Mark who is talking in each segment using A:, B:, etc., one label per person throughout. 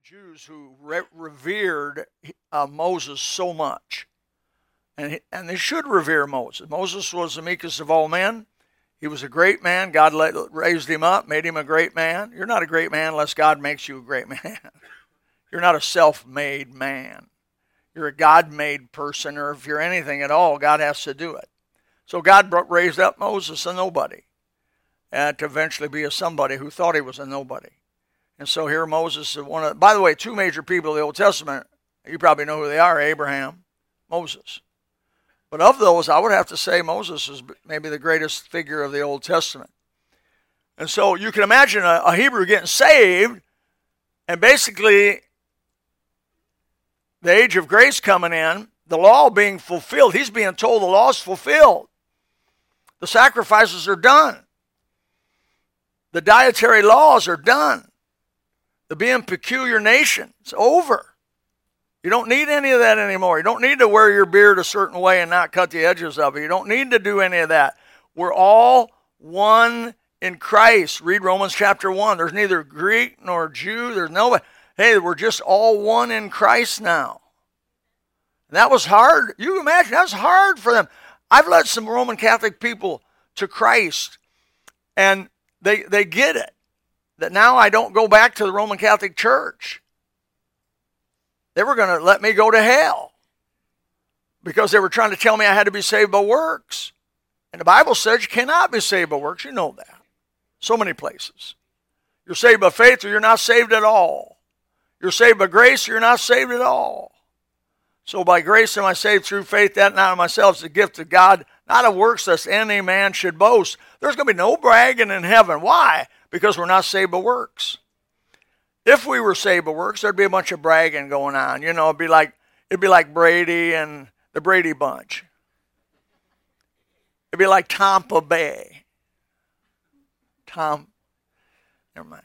A: the Jews who re- revered uh, Moses so much. And, he, and they should revere Moses. Moses was the meekest of all men. He was a great man. God let, raised him up, made him a great man. You're not a great man unless God makes you a great man. you're not a self made man. You're a God made person, or if you're anything at all, God has to do it. So God raised up Moses, a nobody, and to eventually be a somebody who thought he was a nobody. And so here Moses is one of, by the way, two major people of the Old Testament. You probably know who they are Abraham, Moses. But of those, I would have to say Moses is maybe the greatest figure of the Old Testament. And so you can imagine a, a Hebrew getting saved, and basically the age of grace coming in, the law being fulfilled. He's being told the law is fulfilled. The sacrifices are done. The dietary laws are done the being peculiar nation. It's over. You don't need any of that anymore. You don't need to wear your beard a certain way and not cut the edges of it. You don't need to do any of that. We're all one in Christ. Read Romans chapter 1. There's neither Greek nor Jew. There's no, hey, we're just all one in Christ now. And that was hard. You imagine, that was hard for them. I've led some Roman Catholic people to Christ, and they, they get it that now I don't go back to the Roman Catholic Church. They were going to let me go to hell because they were trying to tell me I had to be saved by works. And the Bible says you cannot be saved by works. You know that. So many places. You're saved by faith or you're not saved at all. You're saved by grace or you're not saved at all. So by grace am I saved through faith, that not of myself is a gift of God, not of works lest any man should boast. There's going to be no bragging in heaven. Why? Because we're not saved by works. If we were saved by works, there'd be a bunch of bragging going on. You know, it'd be like it'd be like Brady and the Brady Bunch. It'd be like Tampa Bay. Tom, never mind.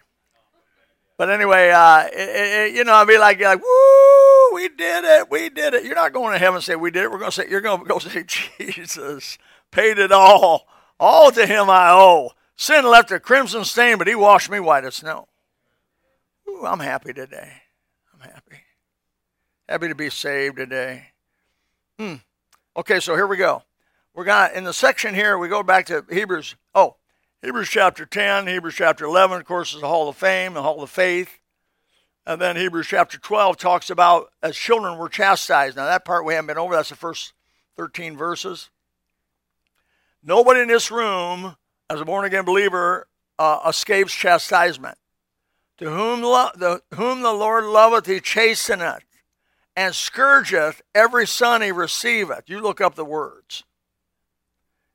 A: But anyway, uh, it, it, you know, I'd be like, like, woo, we did it, we did it. You're not going to heaven and say we did it. We're going to say you're going to go say Jesus paid it all, all to Him I owe. Sin left a crimson stain, but he washed me white as snow. Ooh, I'm happy today. I'm happy. Happy to be saved today. Hmm. Okay, so here we go. We're going to, in the section here, we go back to Hebrews. Oh, Hebrews chapter 10, Hebrews chapter 11, of course, is the Hall of Fame, the Hall of Faith. And then Hebrews chapter 12 talks about as children were chastised. Now, that part we haven't been over. That's the first 13 verses. Nobody in this room as a born again believer, uh, escapes chastisement. To whom, lo- the, whom the Lord loveth, he chasteneth, and scourgeth every son he receiveth. You look up the words.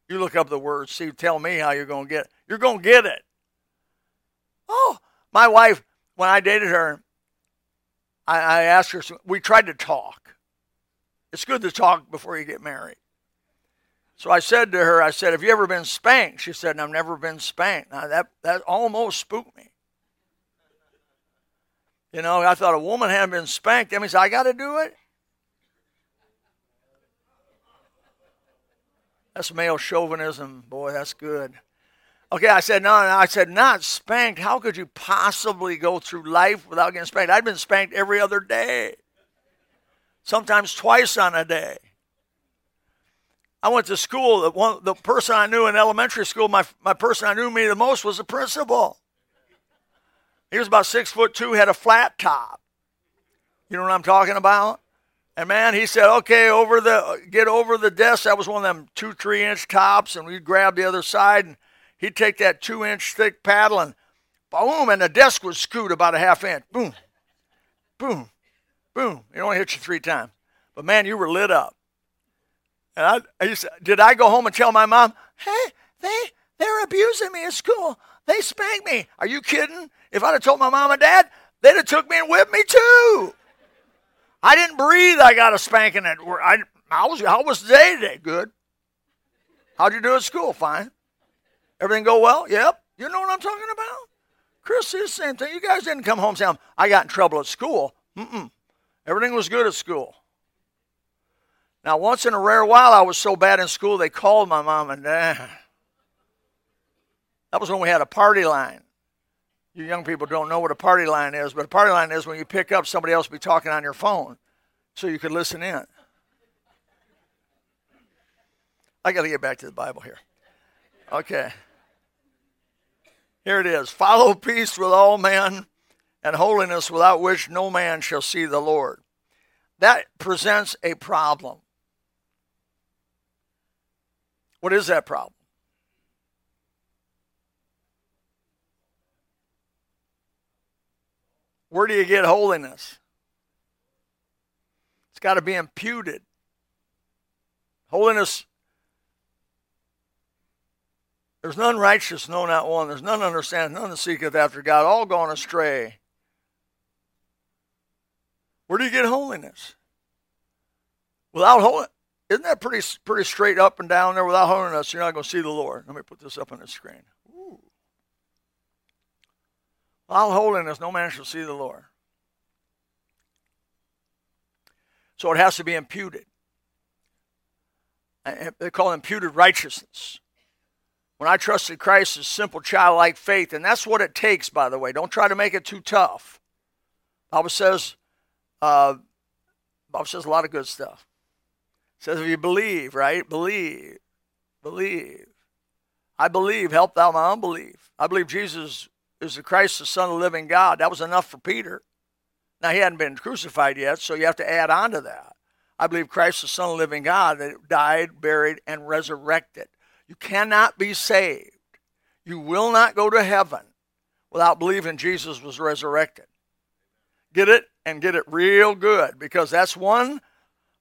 A: You look up the words. See, tell me how you're going to get it. You're going to get it. Oh, my wife, when I dated her, I, I asked her, we tried to talk. It's good to talk before you get married. So I said to her, I said, Have you ever been spanked? She said, I've never been spanked. Now that, that almost spooked me. You know, I thought a woman hadn't been spanked. That means I got to do it. That's male chauvinism. Boy, that's good. Okay, I said, no, no, I said, not spanked. How could you possibly go through life without getting spanked? I'd been spanked every other day, sometimes twice on a day. I went to school. The, one, the person I knew in elementary school, my, my person I knew me the most was the principal. He was about six foot two, had a flat top. You know what I'm talking about? And man, he said, "Okay, over the get over the desk." That was one of them two, three inch tops, and we'd grab the other side, and he'd take that two inch thick paddle and boom, and the desk would scoot about a half inch. Boom, boom, boom. It only hit you three times, but man, you were lit up. And I, I did I go home and tell my mom, hey, they, they're abusing me at school. They spanked me. Are you kidding? If I'd have told my mom and dad, they'd have took me and whipped me too. I didn't breathe. I got a spanking at work. I, how was, how was the day today? Good. How'd you do at school? Fine. Everything go well? Yep. You know what I'm talking about? Chris, the same thing. You guys didn't come home saying, I got in trouble at school. Mm-mm. Everything was good at school. Now, once in a rare while, I was so bad in school, they called my mom and dad. That was when we had a party line. You young people don't know what a party line is, but a party line is when you pick up somebody else be talking on your phone so you could listen in. I got to get back to the Bible here. Okay. Here it is. Follow peace with all men and holiness without which no man shall see the Lord. That presents a problem. What is that problem? Where do you get holiness? It's got to be imputed. Holiness, there's none righteous, no, not one. There's none understanding, none that seeketh after God, all gone astray. Where do you get holiness? Without holiness, isn't that pretty pretty straight up and down there? Without holiness, you're not going to see the Lord. Let me put this up on the screen. Without holiness, no man shall see the Lord. So it has to be imputed. They call imputed righteousness. When I trusted Christ, it's simple childlike faith, and that's what it takes. By the way, don't try to make it too tough. Bible says uh, Bob says a lot of good stuff. Says if you believe, right? Believe. Believe. I believe, help thou my unbelief. I believe Jesus is the Christ, the Son of the living God. That was enough for Peter. Now, he hadn't been crucified yet, so you have to add on to that. I believe Christ, the Son of the living God, that died, buried, and resurrected. You cannot be saved. You will not go to heaven without believing Jesus was resurrected. Get it? and get it real good because that's one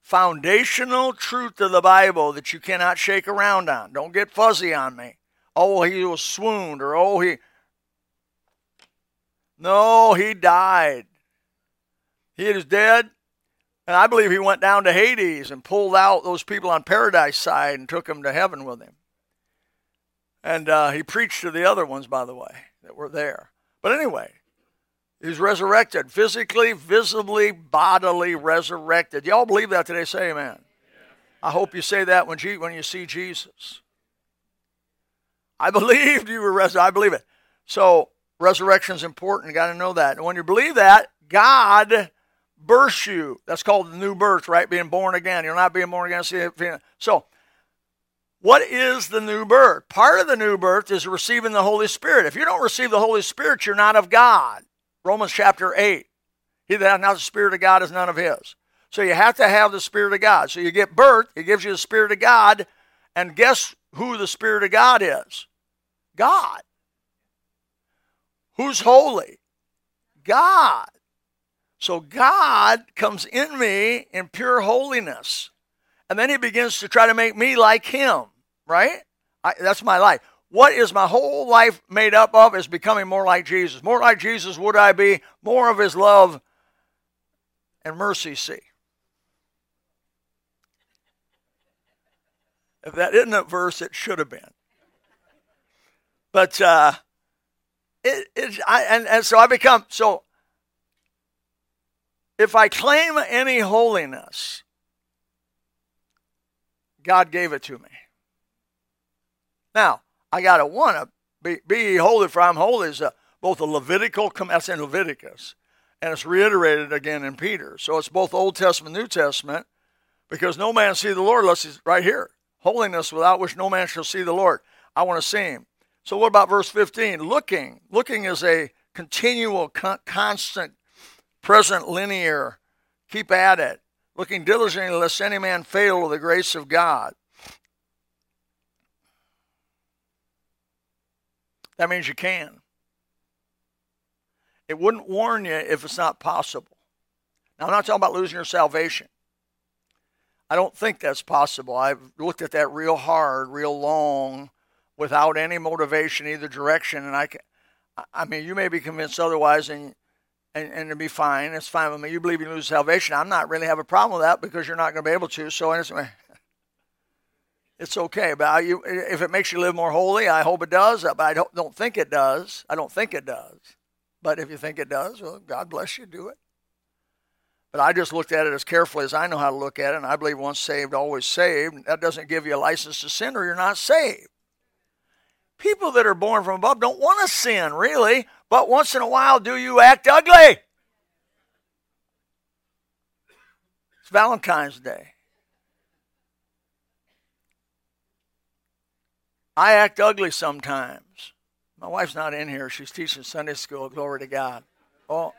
A: foundational truth of the Bible that you cannot shake around on. Don't get fuzzy on me. Oh, he was swooned, or oh, he. No, he died. He is dead. And I believe he went down to Hades and pulled out those people on paradise side and took them to heaven with him. And uh, he preached to the other ones, by the way, that were there. But anyway, He's resurrected, physically, visibly, bodily resurrected. Y'all believe that today? Say amen. I hope you say that when, when you see Jesus. I believed you were resurrected. I believe it. So resurrection is important. You got to know that. And when you believe that, God births you. That's called the new birth, right? Being born again. You're not being born again. So, what is the new birth? Part of the new birth is receiving the Holy Spirit. If you don't receive the Holy Spirit, you're not of God. Romans chapter 8. He that not the Spirit of God is none of his. So you have to have the Spirit of God. So you get birth, it gives you the Spirit of God, and guess who the Spirit of God is? God. Who's holy? God. So God comes in me in pure holiness. And then he begins to try to make me like him, right? I, that's my life. What is my whole life made up of is becoming more like Jesus. More like Jesus would I be, more of his love and mercy see. If that isn't a verse, it should have been. But uh, it, it I, and, and so I become so if I claim any holiness, God gave it to me. Now, I got to want to be, be holy, for I'm holy is a, both a Levitical, that's in Leviticus, and it's reiterated again in Peter. So it's both Old Testament, New Testament, because no man see the Lord unless he's right here. Holiness without which no man shall see the Lord. I want to see him. So what about verse 15? Looking. Looking is a continual, con- constant, present, linear. Keep at it. Looking diligently lest any man fail of the grace of God. That means you can. It wouldn't warn you if it's not possible. Now, I'm not talking about losing your salvation. I don't think that's possible. I've looked at that real hard, real long, without any motivation either direction, and I can. I mean, you may be convinced otherwise, and and, and it'll be fine. It's fine with me. You believe you lose salvation. I'm not really have a problem with that because you're not going to be able to. So anyway, it's okay. But you, if it makes you live more holy, I hope it does. But I don't, don't think it does. I don't think it does. But if you think it does, well, God bless you, do it. But I just looked at it as carefully as I know how to look at it, and I believe once saved, always saved. That doesn't give you a license to sin, or you're not saved. People that are born from above don't want to sin, really, But once in a while, do you act ugly? It's Valentine's Day. I act ugly sometimes. My wife's not in here. She's teaching Sunday school. Glory to God. Oh.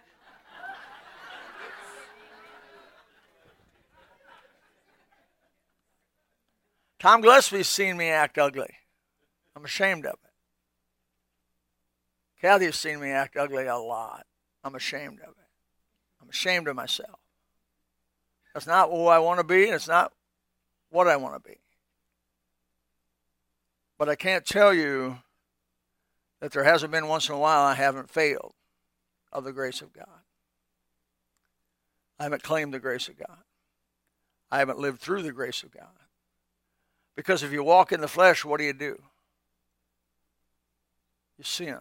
A: Tom Gillespie's seen me act ugly. I'm ashamed of it. Kathy's seen me act ugly a lot. I'm ashamed of it. I'm ashamed of myself. That's not who I want to be, and it's not what I want to be. But I can't tell you that there hasn't been once in a while I haven't failed of the grace of God. I haven't claimed the grace of God. I haven't lived through the grace of God. Because if you walk in the flesh, what do you do? You sin.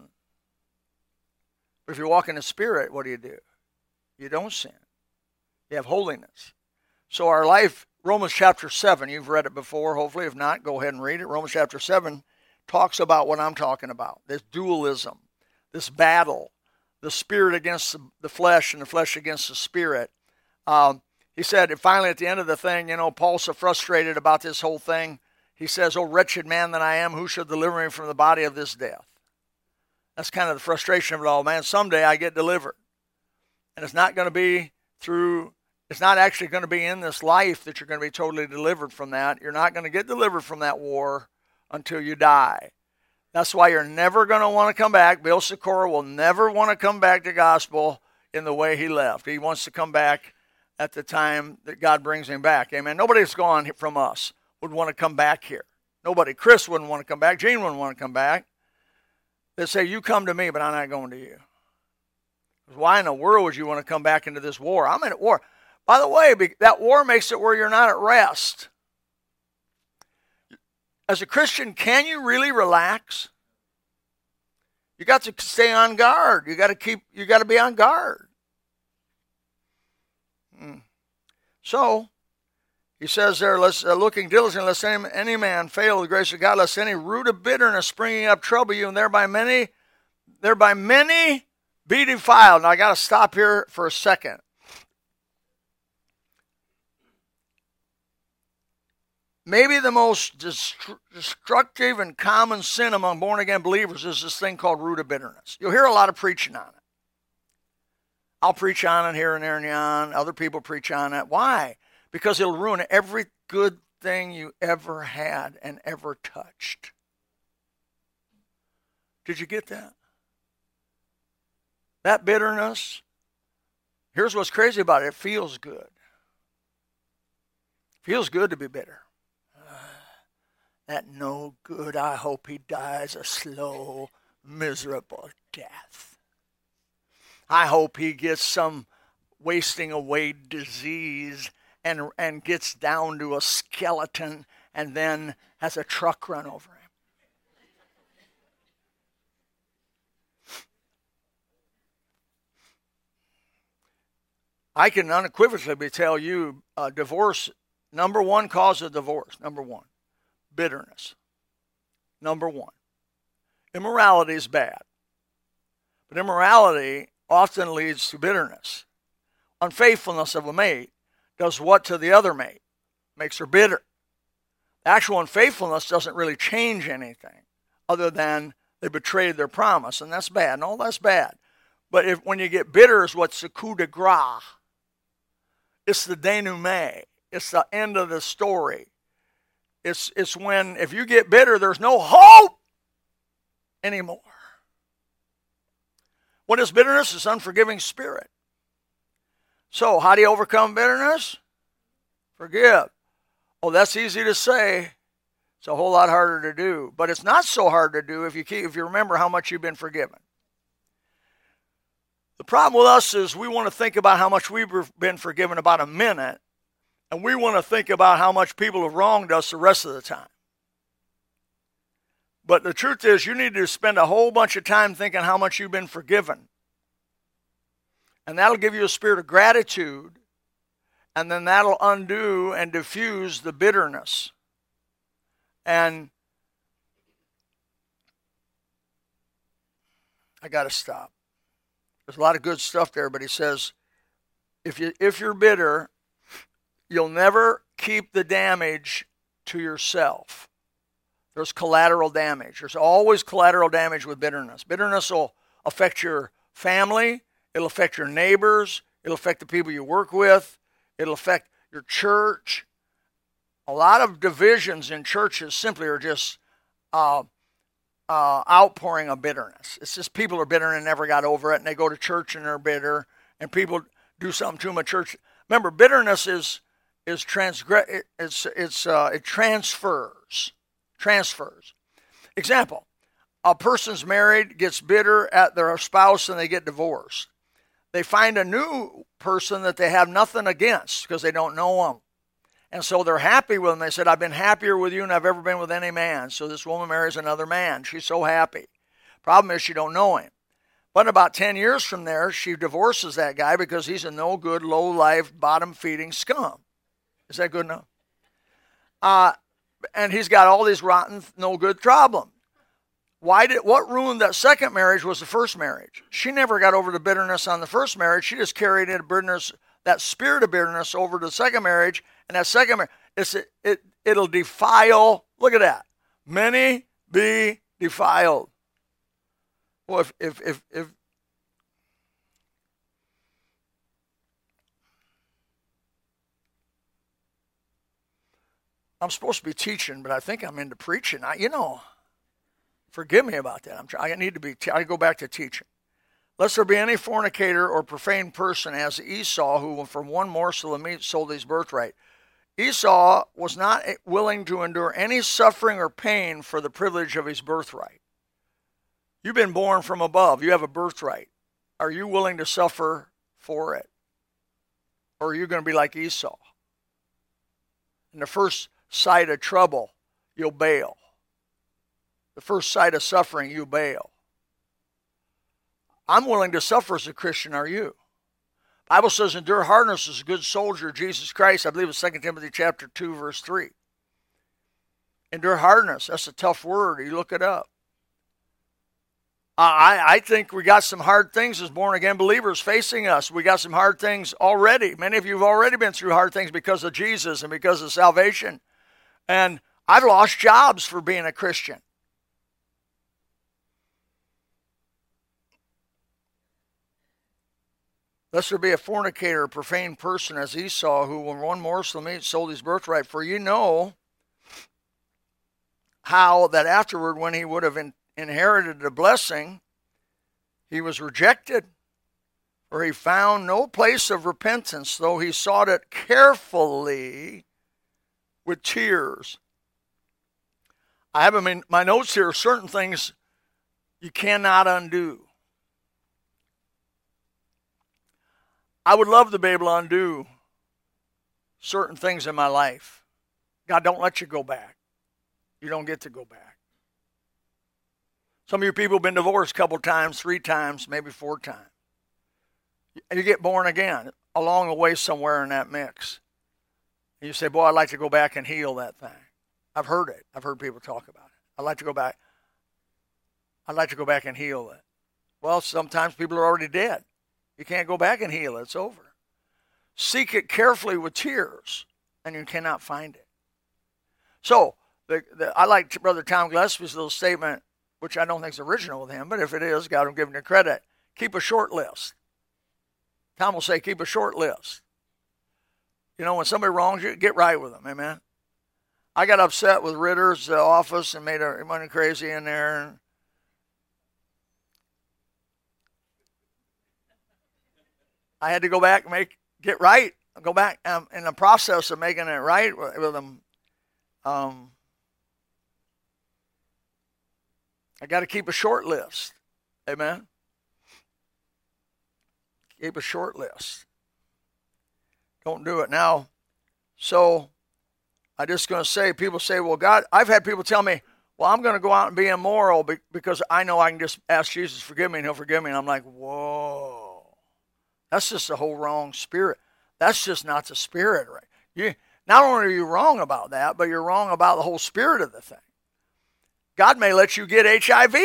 A: But if you walk in the spirit, what do you do? You don't sin. You have holiness. So our life, Romans chapter 7, you've read it before, hopefully. If not, go ahead and read it. Romans chapter 7 talks about what I'm talking about this dualism, this battle, the spirit against the flesh and the flesh against the spirit. Um, he said, and finally, at the end of the thing, you know, Paul's so frustrated about this whole thing. He says, Oh, wretched man that I am, who shall deliver me from the body of this death? That's kind of the frustration of it all, man. Someday I get delivered. And it's not going to be through, it's not actually going to be in this life that you're going to be totally delivered from that. You're not going to get delivered from that war until you die. That's why you're never going to want to come back. Bill Sikora will never want to come back to gospel in the way he left. He wants to come back at the time that God brings him back. Amen. Nobody's gone from us would want to come back here. Nobody. Chris wouldn't want to come back. Gene wouldn't want to come back. They say, You come to me, but I'm not going to you. Why in the world would you want to come back into this war? I'm in a war. By the way, that war makes it where you're not at rest as a Christian, can you really relax? You got to stay on guard. You got to keep. You got to be on guard. Hmm. So, he says there, let's uh, looking diligently, lest any, any man fail the grace of God, lest any root of bitterness springing up trouble you, and thereby many, thereby many be defiled. Now I got to stop here for a second. Maybe the most destructive and common sin among born again believers is this thing called root of bitterness. You'll hear a lot of preaching on it. I'll preach on it here and there and yon. Other people preach on it. Why? Because it'll ruin every good thing you ever had and ever touched. Did you get that? That bitterness, here's what's crazy about it it feels good. Feels good to be bitter that no good. I hope he dies a slow, miserable death. I hope he gets some wasting away disease and, and gets down to a skeleton and then has a truck run over him. I can unequivocally tell you uh, divorce, number one cause of divorce, number one bitterness. Number one, immorality is bad, but immorality often leads to bitterness. Unfaithfulness of a mate does what to the other mate? Makes her bitter. Actual unfaithfulness doesn't really change anything other than they betrayed their promise, and that's bad. No, that's bad. But if when you get bitter is what's the coup de grace. It's the denouement. It's the end of the story. It's, it's when, if you get bitter, there's no hope anymore. What is bitterness? It's unforgiving spirit. So, how do you overcome bitterness? Forgive. Oh, that's easy to say. It's a whole lot harder to do. But it's not so hard to do if you keep, if you remember how much you've been forgiven. The problem with us is we want to think about how much we've been forgiven about a minute and we want to think about how much people have wronged us the rest of the time. But the truth is, you need to spend a whole bunch of time thinking how much you've been forgiven. And that'll give you a spirit of gratitude. And then that'll undo and diffuse the bitterness. And I got to stop. There's a lot of good stuff there, but he says, if you if you're bitter, you'll never keep the damage to yourself. There's collateral damage. There's always collateral damage with bitterness. Bitterness will affect your family, it'll affect your neighbors, it'll affect the people you work with, it'll affect your church. A lot of divisions in churches simply are just uh, uh, outpouring of bitterness. It's just people are bitter and never got over it, and they go to church and they're bitter, and people do something to them at church. Remember, bitterness is is transgress. It's it's uh, it transfers, transfers. Example: A person's married, gets bitter at their spouse, and they get divorced. They find a new person that they have nothing against because they don't know them. And so they're happy with him. They said, I've been happier with you than I've ever been with any man. So this woman marries another man. She's so happy. Problem is, she don't know him. But about 10 years from there, she divorces that guy because he's a no good, low life, bottom feeding scum. Is that good enough? Uh, and he's got all these rotten, no good problems. Why did what ruined that second marriage was the first marriage. She never got over the bitterness on the first marriage. She just carried it bitterness, that spirit of bitterness over to the second marriage, and that second marriage, it's, it, it, it'll defile. Look at that. Many be defiled. Well, if, if, if, if I'm supposed to be teaching, but I think I'm into preaching. I, you know, forgive me about that. I'm, I need to be. I go back to teaching. Lest there be any fornicator or profane person as Esau, who from one morsel of meat sold his birthright. Esau was not willing to endure any suffering or pain for the privilege of his birthright. You've been born from above, you have a birthright. Are you willing to suffer for it? Or are you going to be like Esau? In the first sight of trouble, you'll bail. The first sight of suffering, you bail. I'm willing to suffer as a Christian, are you? Bible says, endure hardness as a good soldier, Jesus Christ. I believe it's 2 Timothy chapter 2, verse 3. Endure hardness. That's a tough word. You look it up. I, I think we got some hard things as born again believers facing us. We got some hard things already. Many of you have already been through hard things because of Jesus and because of salvation. And I've lost jobs for being a Christian. Lest there be a fornicator, a profane person as Esau, who when one morsel of meat sold his birthright. For you know how that afterward, when he would have in, inherited the blessing, he was rejected. For he found no place of repentance, though he sought it carefully with tears. I have in my notes here certain things you cannot undo. I would love to be able to undo certain things in my life. God don't let you go back. You don't get to go back. Some of you people have been divorced a couple times, three times, maybe four times. You get born again along the way somewhere in that mix. And you say, Boy, I'd like to go back and heal that thing. I've heard it. I've heard people talk about it. I'd like to go back. I'd like to go back and heal it. Well, sometimes people are already dead. You can't go back and heal it. It's over. Seek it carefully with tears, and you cannot find it. So, the, the, I like Brother Tom Gillespie's little statement, which I don't think is original with him, but if it is, God will give him the credit. Keep a short list. Tom will say, keep a short list. You know, when somebody wrongs you, get right with them. Amen. I got upset with Ritter's uh, office and made money crazy in there. I had to go back and make get right. Go back um, in the process of making it right with, with them. Um, I got to keep a short list. Amen. Keep a short list. Don't do it now. So I just going to say, people say, well, God, I've had people tell me, well, I'm going to go out and be immoral because I know I can just ask Jesus forgive me and he'll forgive me. And I'm like, whoa. That's just the whole wrong spirit. That's just not the spirit, right? You not only are you wrong about that, but you're wrong about the whole spirit of the thing. God may let you get HIV.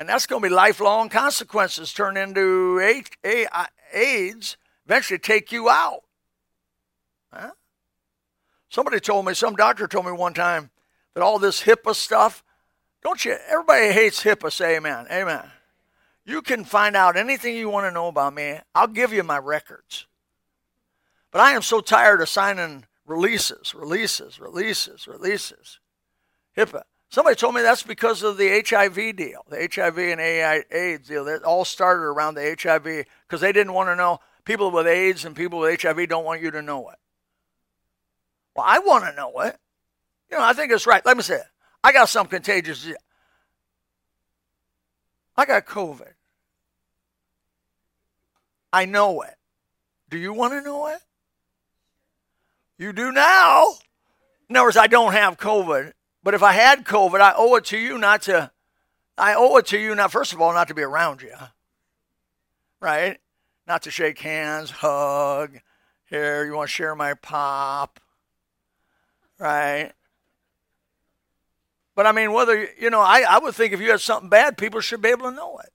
A: And that's going to be lifelong consequences turn into AIDS, eventually take you out. Huh? Somebody told me, some doctor told me one time that all this HIPAA stuff, don't you, everybody hates HIPAA, say amen. Amen. You can find out anything you want to know about me. I'll give you my records. But I am so tired of signing releases, releases, releases, releases. HIPAA. Somebody told me that's because of the HIV deal, the HIV and AIDS deal. That all started around the HIV because they didn't want to know. People with AIDS and people with HIV don't want you to know it. Well, I want to know it. You know, I think it's right. Let me say it. I got some contagious. I got COVID. I know it. Do you want to know it? You do now. In other words, I don't have COVID. But if I had COVID, I owe it to you not to, I owe it to you not, first of all, not to be around you. Right? Not to shake hands, hug. Here, you want to share my pop? Right? But I mean, whether, you know, I, I would think if you had something bad, people should be able to know it.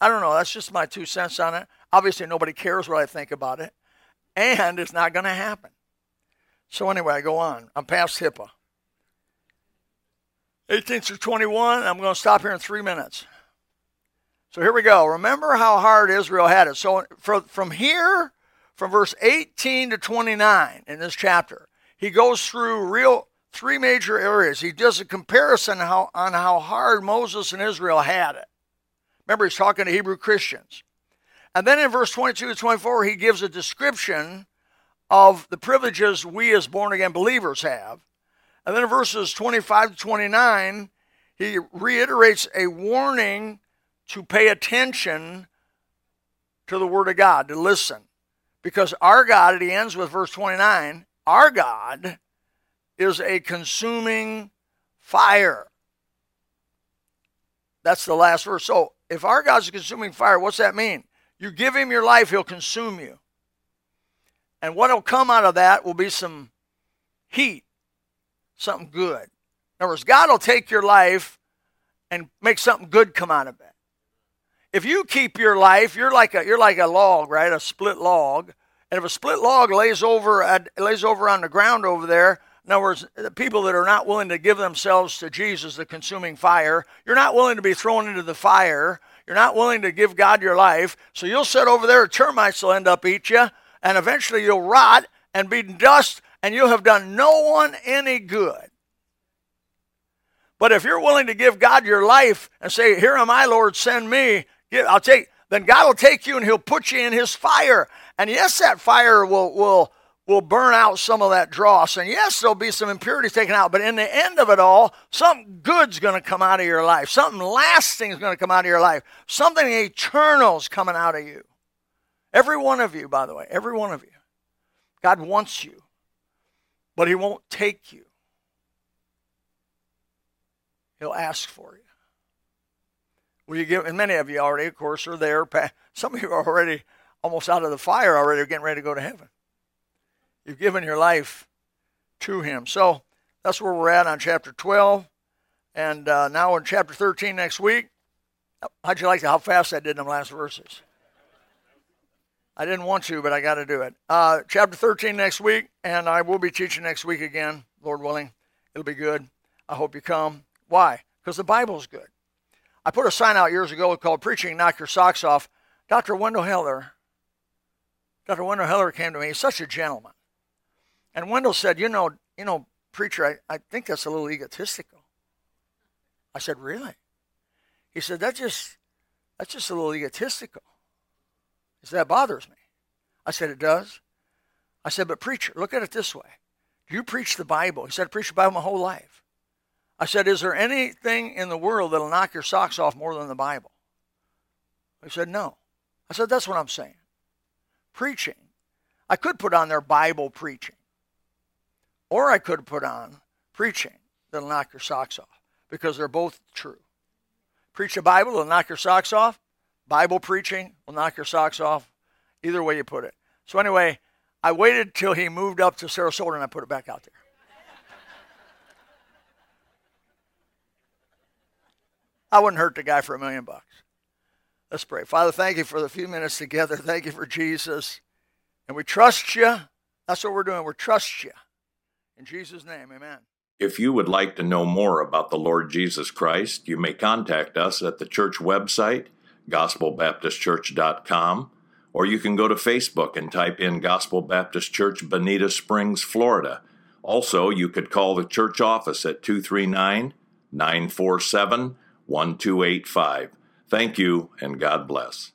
A: I don't know. That's just my two cents on it. Obviously, nobody cares what I think about it. And it's not going to happen. So, anyway, I go on. I'm past HIPAA. 18 through 21. I'm going to stop here in three minutes. So here we go. Remember how hard Israel had it. So from here, from verse 18 to 29 in this chapter, he goes through real three major areas. He does a comparison how, on how hard Moses and Israel had it. Remember, he's talking to Hebrew Christians. And then in verse 22 to 24, he gives a description of the privileges we as born again believers have. And then in verses 25 to 29, he reiterates a warning to pay attention to the Word of God, to listen. Because our God, he ends with verse 29, our God is a consuming fire. That's the last verse. So if our God's a consuming fire, what's that mean? You give him your life, he'll consume you. And what will come out of that will be some heat something good. In other words, God will take your life and make something good come out of it. If you keep your life, you're like a you're like a log, right? A split log. And if a split log lays over at, lays over on the ground over there, in other words, the people that are not willing to give themselves to Jesus, the consuming fire, you're not willing to be thrown into the fire. You're not willing to give God your life. So you'll sit over there, termites will end up eat you, and eventually you'll rot and be dust and you'll have done no one any good. But if you're willing to give God your life and say, Here am I, Lord, send me, I'll take, then God will take you and He'll put you in His fire. And yes, that fire will, will, will burn out some of that dross. And yes, there'll be some impurities taken out. But in the end of it all, something good's going to come out of your life. Something lasting is going to come out of your life. Something eternal's coming out of you. Every one of you, by the way, every one of you. God wants you but he won't take you. He'll ask for you. Will you give? And many of you already, of course, are there. Some of you are already almost out of the fire already, getting ready to go to heaven. You've given your life to Him. So that's where we're at on chapter 12. And uh, now in chapter 13 next week. How'd you like how fast I did in the last verses? I didn't want to, but I got to do it. Uh, chapter 13 next week, and I will be teaching next week again, Lord willing. It'll be good. I hope you come. Why? Because the Bible's good. I put a sign out years ago called Preaching Knock Your Socks Off. Dr. Wendell Heller, Dr. Wendell Heller came to me. He's such a gentleman. And Wendell said, You know, you know, preacher, I, I think that's a little egotistical. I said, Really? He said, That just that's just a little egotistical. He said, That bothers me. I said, It does. I said, But preacher, look at it this way. You preach the Bible. He said, I preach the Bible my whole life. I said, Is there anything in the world that'll knock your socks off more than the Bible? He said, No. I said, That's what I'm saying. Preaching. I could put on their Bible preaching. Or I could put on preaching that'll knock your socks off because they're both true. Preach the Bible, it'll knock your socks off. Bible preaching will knock your socks off. Either way you put it. So anyway, I waited till he moved up to Sarasota and I put it back out there. I wouldn't hurt the guy for a million bucks. Let's pray. Father, thank you for the few minutes together. Thank you for Jesus. And we trust you. That's what we're doing. We trust you. In Jesus' name, amen.
B: If you would like to know more about the Lord Jesus Christ, you may contact us at the church website, gospelbaptistchurch.com, or you can go to Facebook and type in Gospel Baptist Church, Bonita Springs, Florida. Also, you could call the church office at 239 947 1285. Thank you, and God bless.